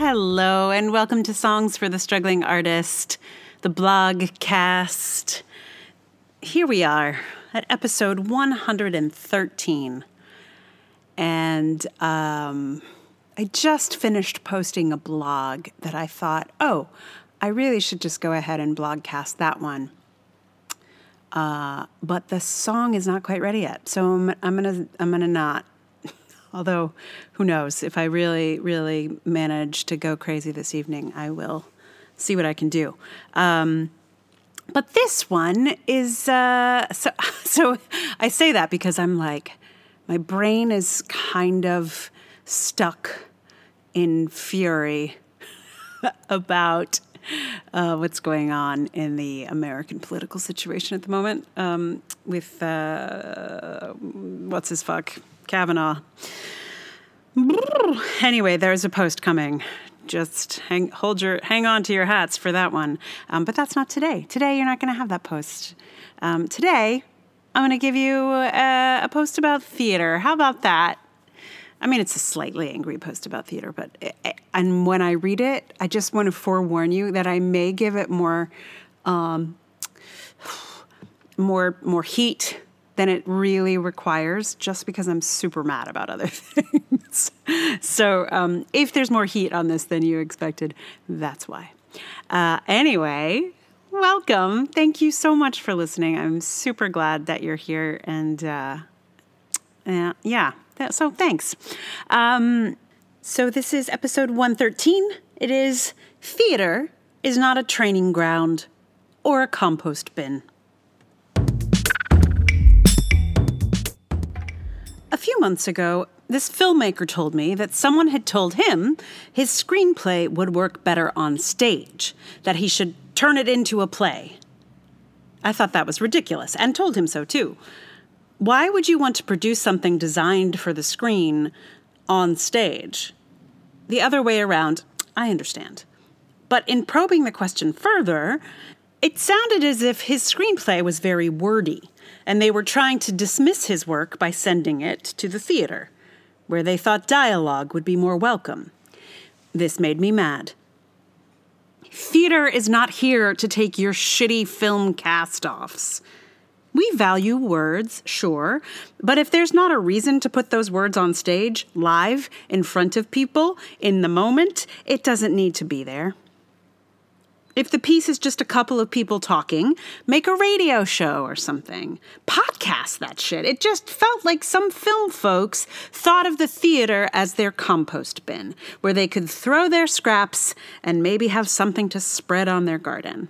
Hello, and welcome to Songs for the Struggling Artist, the blog cast. Here we are at episode 113. And um, I just finished posting a blog that I thought, oh, I really should just go ahead and blogcast that one. Uh, but the song is not quite ready yet, so I'm, I'm gonna I'm gonna not Although, who knows? If I really, really manage to go crazy this evening, I will see what I can do. Um, but this one is uh, so. So I say that because I'm like, my brain is kind of stuck in fury about uh, what's going on in the American political situation at the moment um, with uh, what's his fuck Kavanaugh. Anyway, there's a post coming. Just hang, hold your, hang on to your hats for that one. Um, but that's not today. Today, you're not going to have that post. Um, today, I'm going to give you a, a, post about theater. How about that? I mean, it's a slightly angry post about theater, but it, and when I read it, I just want to forewarn you that I may give it more, um, more, more heat than it really requires just because I'm super mad about other things. so um, if there's more heat on this than you expected, that's why. Uh, anyway, welcome. Thank you so much for listening. I'm super glad that you're here. And uh, uh, yeah, so thanks. Um, so this is episode 113. It is Theater is not a training ground or a compost bin. Few months ago, this filmmaker told me that someone had told him his screenplay would work better on stage, that he should turn it into a play. I thought that was ridiculous and told him so too. Why would you want to produce something designed for the screen on stage? The other way around, I understand. But in probing the question further, it sounded as if his screenplay was very wordy and they were trying to dismiss his work by sending it to the theater, where they thought dialogue would be more welcome. This made me mad. Theater is not here to take your shitty film cast offs. We value words, sure, but if there's not a reason to put those words on stage, live, in front of people, in the moment, it doesn't need to be there. If the piece is just a couple of people talking, make a radio show or something. Podcast that shit. It just felt like some film folks thought of the theater as their compost bin, where they could throw their scraps and maybe have something to spread on their garden.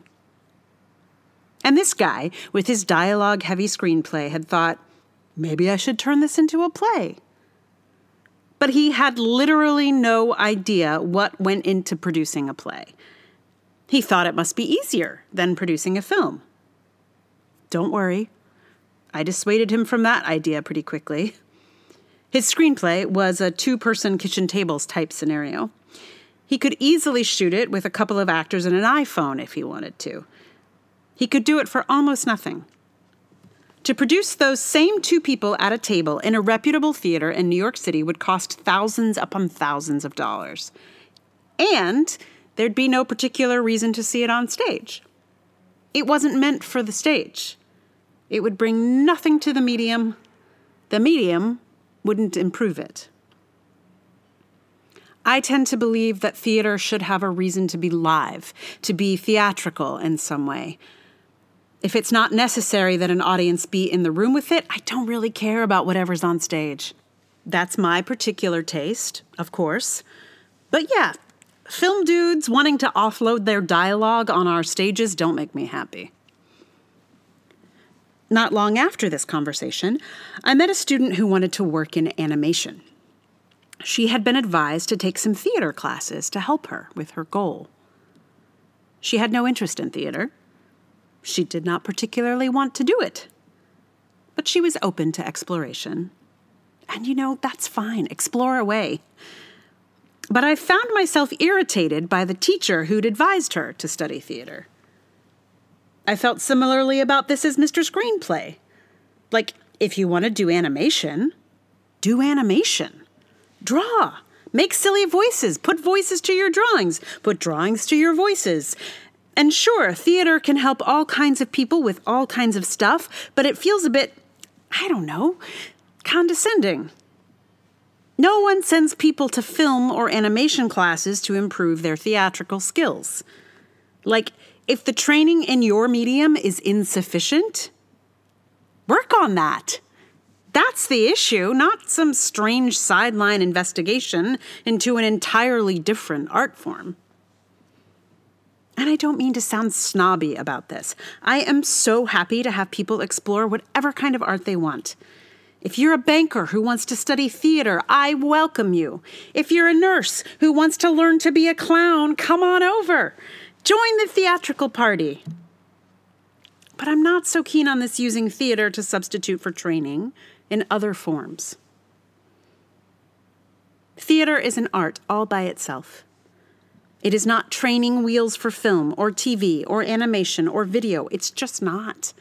And this guy, with his dialogue heavy screenplay, had thought, maybe I should turn this into a play. But he had literally no idea what went into producing a play. He thought it must be easier than producing a film. Don't worry, I dissuaded him from that idea pretty quickly. His screenplay was a two person kitchen tables type scenario. He could easily shoot it with a couple of actors and an iPhone if he wanted to. He could do it for almost nothing. To produce those same two people at a table in a reputable theater in New York City would cost thousands upon thousands of dollars. And there'd be no particular reason to see it on stage. It wasn't meant for the stage. It would bring nothing to the medium. The medium wouldn't improve it. I tend to believe that theater should have a reason to be live, to be theatrical in some way. If it's not necessary that an audience be in the room with it, I don't really care about whatever's on stage. That's my particular taste, of course. But yeah, Film dudes wanting to offload their dialogue on our stages don't make me happy. Not long after this conversation, I met a student who wanted to work in animation. She had been advised to take some theater classes to help her with her goal. She had no interest in theater. She did not particularly want to do it. But she was open to exploration. And you know, that's fine. Explore away. But I found myself irritated by the teacher who'd advised her to study theater. I felt similarly about this as Mr. Screenplay. Like, if you want to do animation, do animation. Draw, Make silly voices, put voices to your drawings, put drawings to your voices. And sure, theater can help all kinds of people with all kinds of stuff, but it feels a bit, I don't know, condescending. No one sends people to film or animation classes to improve their theatrical skills. Like, if the training in your medium is insufficient, work on that. That's the issue, not some strange sideline investigation into an entirely different art form. And I don't mean to sound snobby about this. I am so happy to have people explore whatever kind of art they want. If you're a banker who wants to study theater, I welcome you. If you're a nurse who wants to learn to be a clown, come on over. Join the theatrical party. But I'm not so keen on this using theater to substitute for training in other forms. Theater is an art all by itself. It is not training wheels for film or TV or animation or video. It's just not.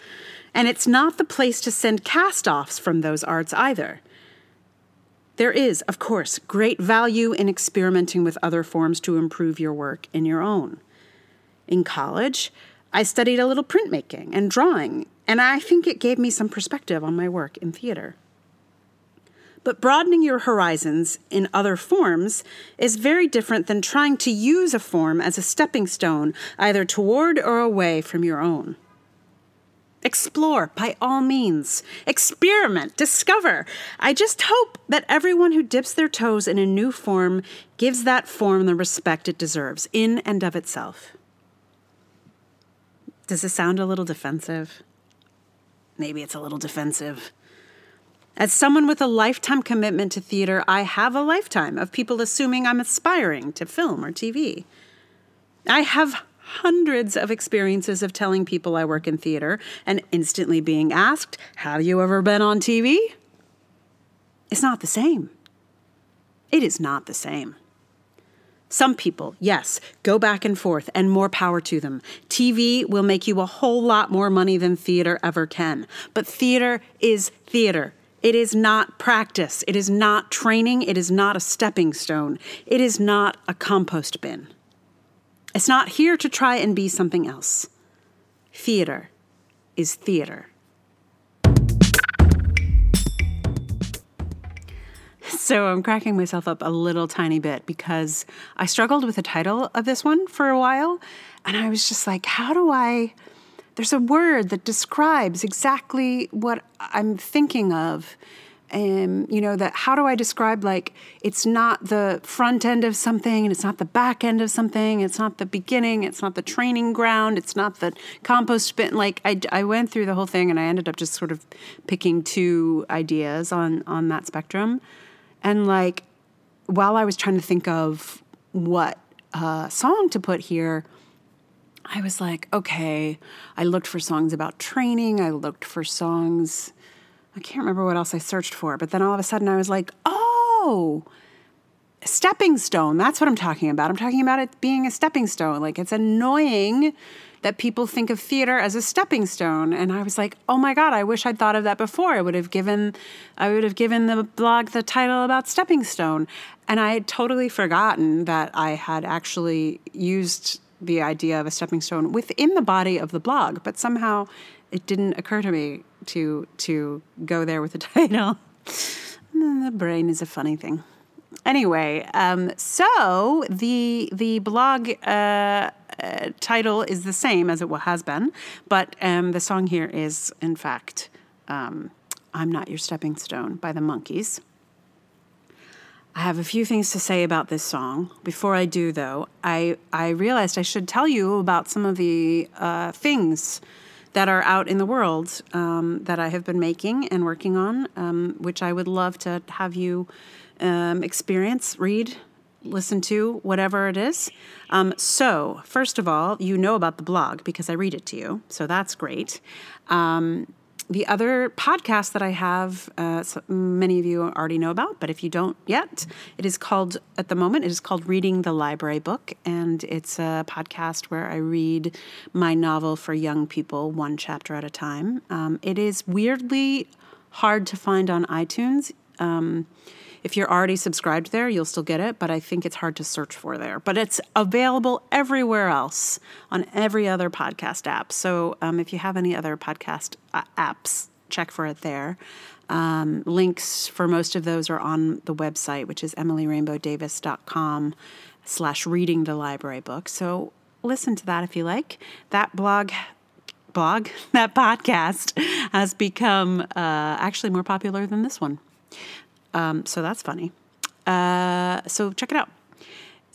And it's not the place to send cast offs from those arts either. There is, of course, great value in experimenting with other forms to improve your work in your own. In college, I studied a little printmaking and drawing, and I think it gave me some perspective on my work in theater. But broadening your horizons in other forms is very different than trying to use a form as a stepping stone either toward or away from your own. Explore by all means. Experiment, discover. I just hope that everyone who dips their toes in a new form gives that form the respect it deserves in and of itself. Does it sound a little defensive? Maybe it's a little defensive. As someone with a lifetime commitment to theater, I have a lifetime of people assuming I'm aspiring to film or TV. I have hundreds of experiences of telling people I work in theater and instantly being asked, Have you ever been on TV? It's not the same. It is not the same. Some people, yes, go back and forth, and more power to them. TV will make you a whole lot more money than theater ever can. But theater is theater. It is not practice. It is not training. It is not a stepping stone. It is not a compost bin. It's not here to try and be something else. Theater is theater. So I'm cracking myself up a little tiny bit because I struggled with the title of this one for a while. And I was just like, how do I? There's a word that describes exactly what I'm thinking of um, you know that how do i describe like it's not the front end of something and it's not the back end of something. It's not the beginning. It's not the training ground. It's not the compost bin. Like I, I went through the whole thing and i ended up just sort of picking two ideas on on that spectrum. And like while i was trying to think of what uh, song to put here i was like okay i looked for songs about training. I looked for songs I can't remember what else I searched for, but then all of a sudden I was like, oh, stepping stone. That's what I'm talking about. I'm talking about it being a stepping stone. Like it's annoying that people think of theater as a stepping stone. And I was like, oh my God, I wish I'd thought of that before. I would have given I would have given the blog the title about stepping stone. And I had totally forgotten that I had actually used the idea of a stepping stone within the body of the blog, but somehow it didn't occur to me to to go there with the title. the brain is a funny thing. Anyway, um, so the the blog uh, uh, title is the same as it has been, but um, the song here is in fact um, "I'm Not Your Stepping Stone" by the Monkees. I have a few things to say about this song. Before I do, though, I I realized I should tell you about some of the uh, things that are out in the world um, that I have been making and working on, um, which I would love to have you um, experience, read, listen to, whatever it is. Um, so, first of all, you know about the blog because I read it to you, so that's great. The other podcast that I have, uh, so many of you already know about, but if you don't yet, it is called, at the moment, it is called Reading the Library Book. And it's a podcast where I read my novel for young people, one chapter at a time. Um, it is weirdly hard to find on iTunes. Um, If you're already subscribed there, you'll still get it, but I think it's hard to search for there. But it's available everywhere else on every other podcast app. So um, if you have any other podcast uh, apps, check for it there. Um, links for most of those are on the website, which is emilyrainbowdavis.com slash reading the library book. So listen to that if you like. That blog blog, that podcast has become uh, actually more popular than this one. Um, so that's funny. Uh, so check it out.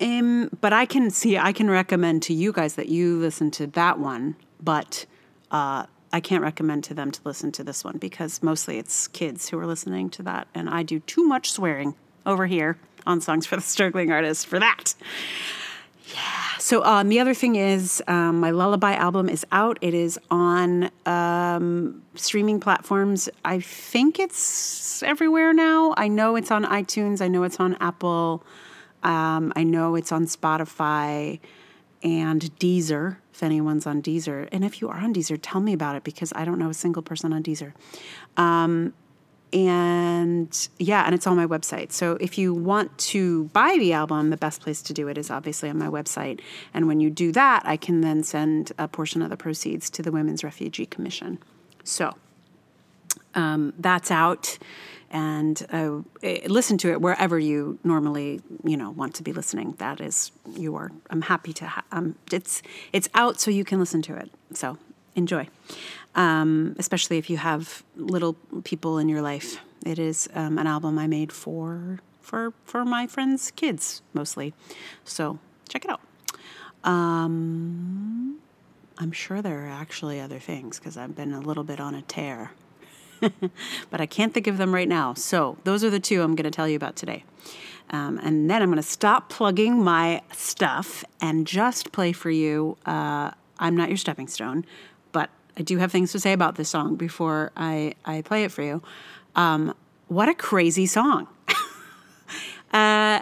Um, but I can see, I can recommend to you guys that you listen to that one, but uh, I can't recommend to them to listen to this one because mostly it's kids who are listening to that, and I do too much swearing over here on Songs for the Struggling Artist for that. Yeah. So um, the other thing is, um, my Lullaby album is out. It is on um, streaming platforms. I think it's everywhere now. I know it's on iTunes. I know it's on Apple. Um, I know it's on Spotify and Deezer, if anyone's on Deezer. And if you are on Deezer, tell me about it because I don't know a single person on Deezer. Um, and yeah, and it's on my website. So if you want to buy the album, the best place to do it is obviously on my website. And when you do that, I can then send a portion of the proceeds to the Women's Refugee Commission. So um, that's out and uh, eh, listen to it wherever you normally you know want to be listening that is you are i'm happy to ha- um, it's it's out so you can listen to it so enjoy um, especially if you have little people in your life it is um, an album i made for for for my friends kids mostly so check it out um, i'm sure there are actually other things because i've been a little bit on a tear but I can't think of them right now. So those are the two I'm going to tell you about today. Um, and then I'm going to stop plugging my stuff and just play for you uh, I'm Not Your Stepping Stone. I do have things to say about this song before I, I play it for you. Um, what a crazy song. uh,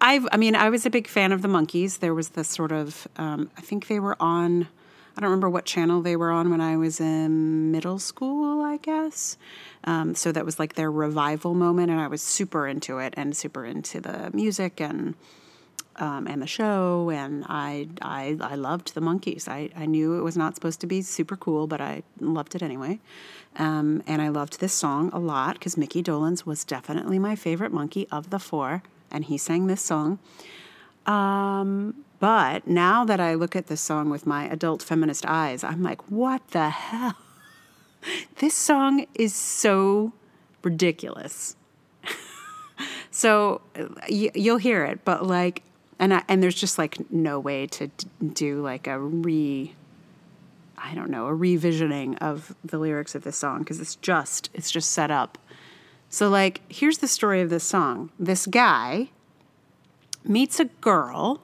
I've, I mean, I was a big fan of the Monkees. There was this sort of, um, I think they were on I don't remember what channel they were on when I was in middle school, I guess. Um, so that was like their revival moment, and I was super into it and super into the music and um, and the show, and I I I loved the Monkees. I I knew it was not supposed to be super cool, but I loved it anyway. Um, and I loved this song a lot because Micky Dolenz was definitely my favorite monkey of the four, and he sang this song. Um, but now that I look at this song with my adult feminist eyes, I'm like, what the hell? this song is so ridiculous. so you'll hear it, but like, and I, and there's just like no way to do like a re, I don't know, a revisioning of the lyrics of this song because it's just it's just set up. So like, here's the story of this song. This guy meets a girl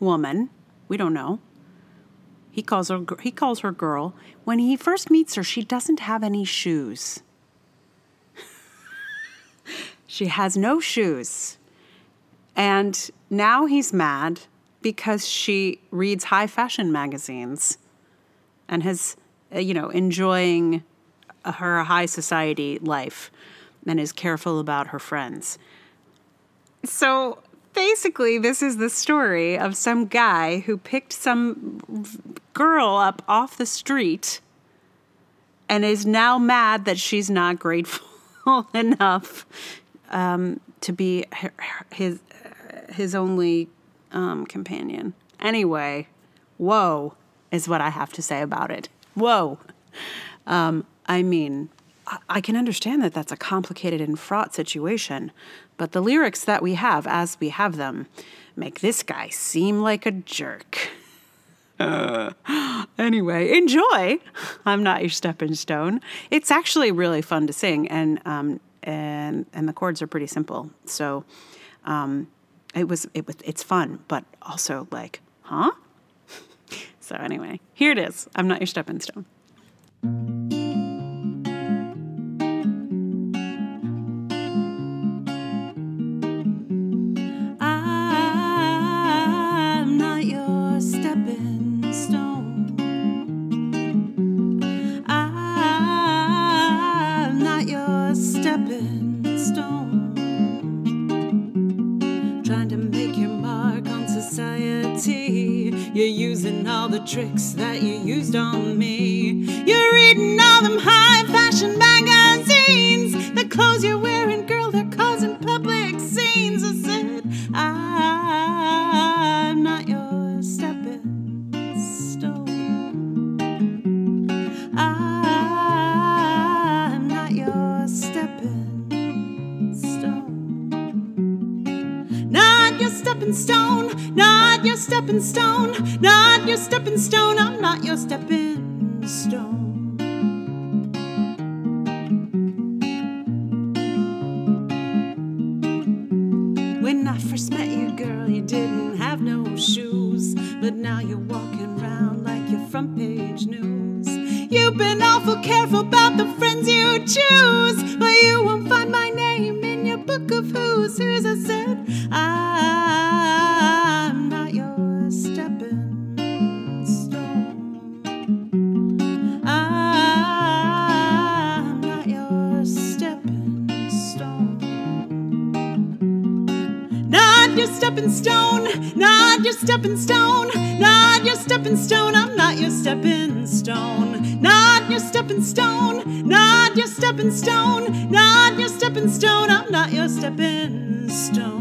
woman, we don't know. He calls her he calls her girl. When he first meets her, she doesn't have any shoes. she has no shoes. And now he's mad because she reads high fashion magazines and has uh, you know enjoying her high society life and is careful about her friends. So basically, this is the story of some guy who picked some girl up off the street and is now mad that she's not grateful enough um, to be his his only um, companion. Anyway, whoa is what I have to say about it. Whoa. Um, I mean, I can understand that that's a complicated and fraught situation, but the lyrics that we have, as we have them, make this guy seem like a jerk. Uh, anyway, enjoy. I'm not your stepping stone. It's actually really fun to sing, and um, and and the chords are pretty simple. So, um, it was it was it's fun, but also like, huh? so anyway, here it is. I'm not your stepping stone. The tricks that you used on me. You're reading all them high stepping stone, not your stepping stone, not your stepping stone. I'm not your stepping stone. When I first met you, girl, you didn't have no shoes. But now you're walking around like your front page news. You've been awful careful about the friends you choose. Of who's who's. I stepping stone, not your stepping stone, not your stepping stone. I'm not your stepping stone, not your stepping stone, not your stepping stone, not your stepping stone. I'm not your stepping stone.